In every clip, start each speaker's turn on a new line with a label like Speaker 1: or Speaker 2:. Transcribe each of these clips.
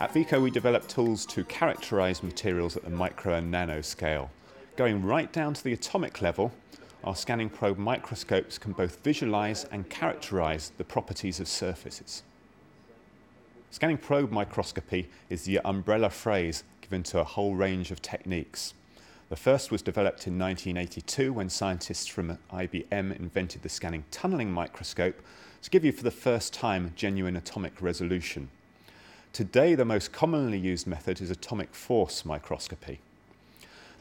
Speaker 1: At Veeco, we develop tools to characterize materials at the micro and nano scale. Going right down to the atomic level, our scanning probe microscopes can both visualize and characterize the properties of surfaces. Scanning probe microscopy is the umbrella phrase given to a whole range of techniques. The first was developed in 1982 when scientists from IBM invented the scanning tunneling microscope to give you for the first time genuine atomic resolution. Today, the most commonly used method is atomic force microscopy.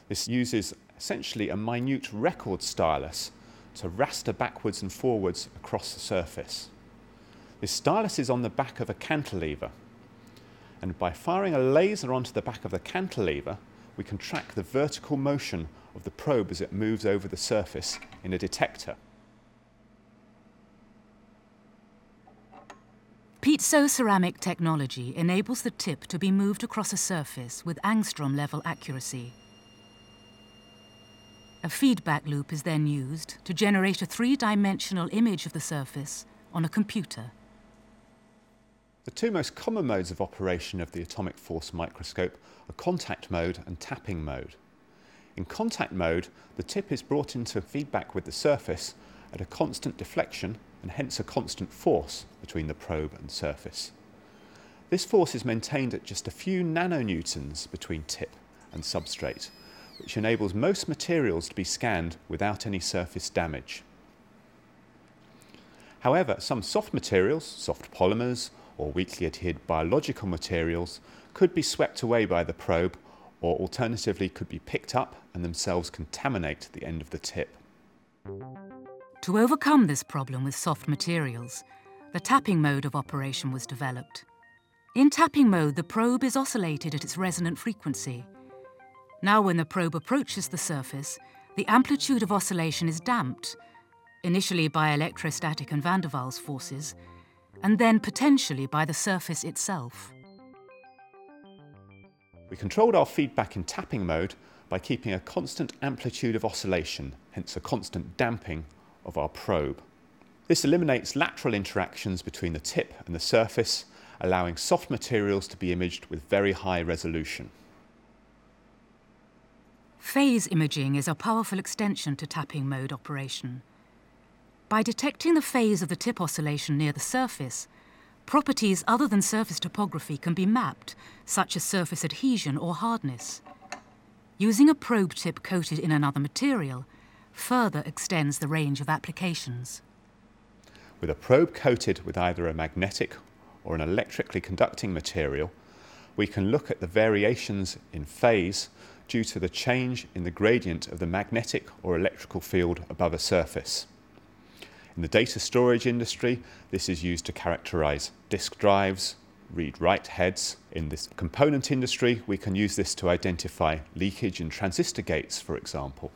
Speaker 1: This uses essentially a minute record stylus to raster backwards and forwards across the surface. This stylus is on the back of a cantilever, and by firing a laser onto the back of the cantilever, we can track the vertical motion of the probe as it moves over the surface in a detector.
Speaker 2: Piezo-ceramic technology enables the tip to be moved across a surface with angstrom-level accuracy. A feedback loop is then used to generate a three-dimensional image of the surface on a computer.
Speaker 1: The two most common modes of operation of the atomic force microscope are contact mode and tapping mode. In contact mode, the tip is brought into feedback with the surface at a constant deflection and hence a constant force between the probe and surface. This force is maintained at just a few nanonewtons between tip and substrate, which enables most materials to be scanned without any surface damage. However, some soft materials, soft polymers, or weakly adhered biological materials could be swept away by the probe or alternatively could be picked up and themselves contaminate the end of the tip.
Speaker 2: To overcome this problem with soft materials, the tapping mode of operation was developed. In tapping mode, the probe is oscillated at its resonant frequency. Now when the probe approaches the surface, the amplitude of oscillation is damped, initially by electrostatic and van der Waals forces, and then potentially by the surface itself.
Speaker 1: We controlled our feedback in tapping mode by keeping a constant amplitude of oscillation, hence a constant damping of our probe. This eliminates lateral interactions between the tip and the surface, allowing soft materials to be imaged with very high resolution.
Speaker 2: Phase imaging is a powerful extension to tapping mode operation. By detecting the phase of the tip oscillation near the surface, properties other than surface topography can be mapped, such as surface adhesion or hardness. Using a probe tip coated in another material, further extends the range of applications.
Speaker 1: With a probe coated with either a magnetic or an electrically conducting material, we can look at the variations in phase due to the change in the gradient of the magnetic or electrical field above a surface. In the data storage industry, this is used to characterize disk drives, read-write heads. In this component industry, we can use this to identify leakage in transistor gates, for example.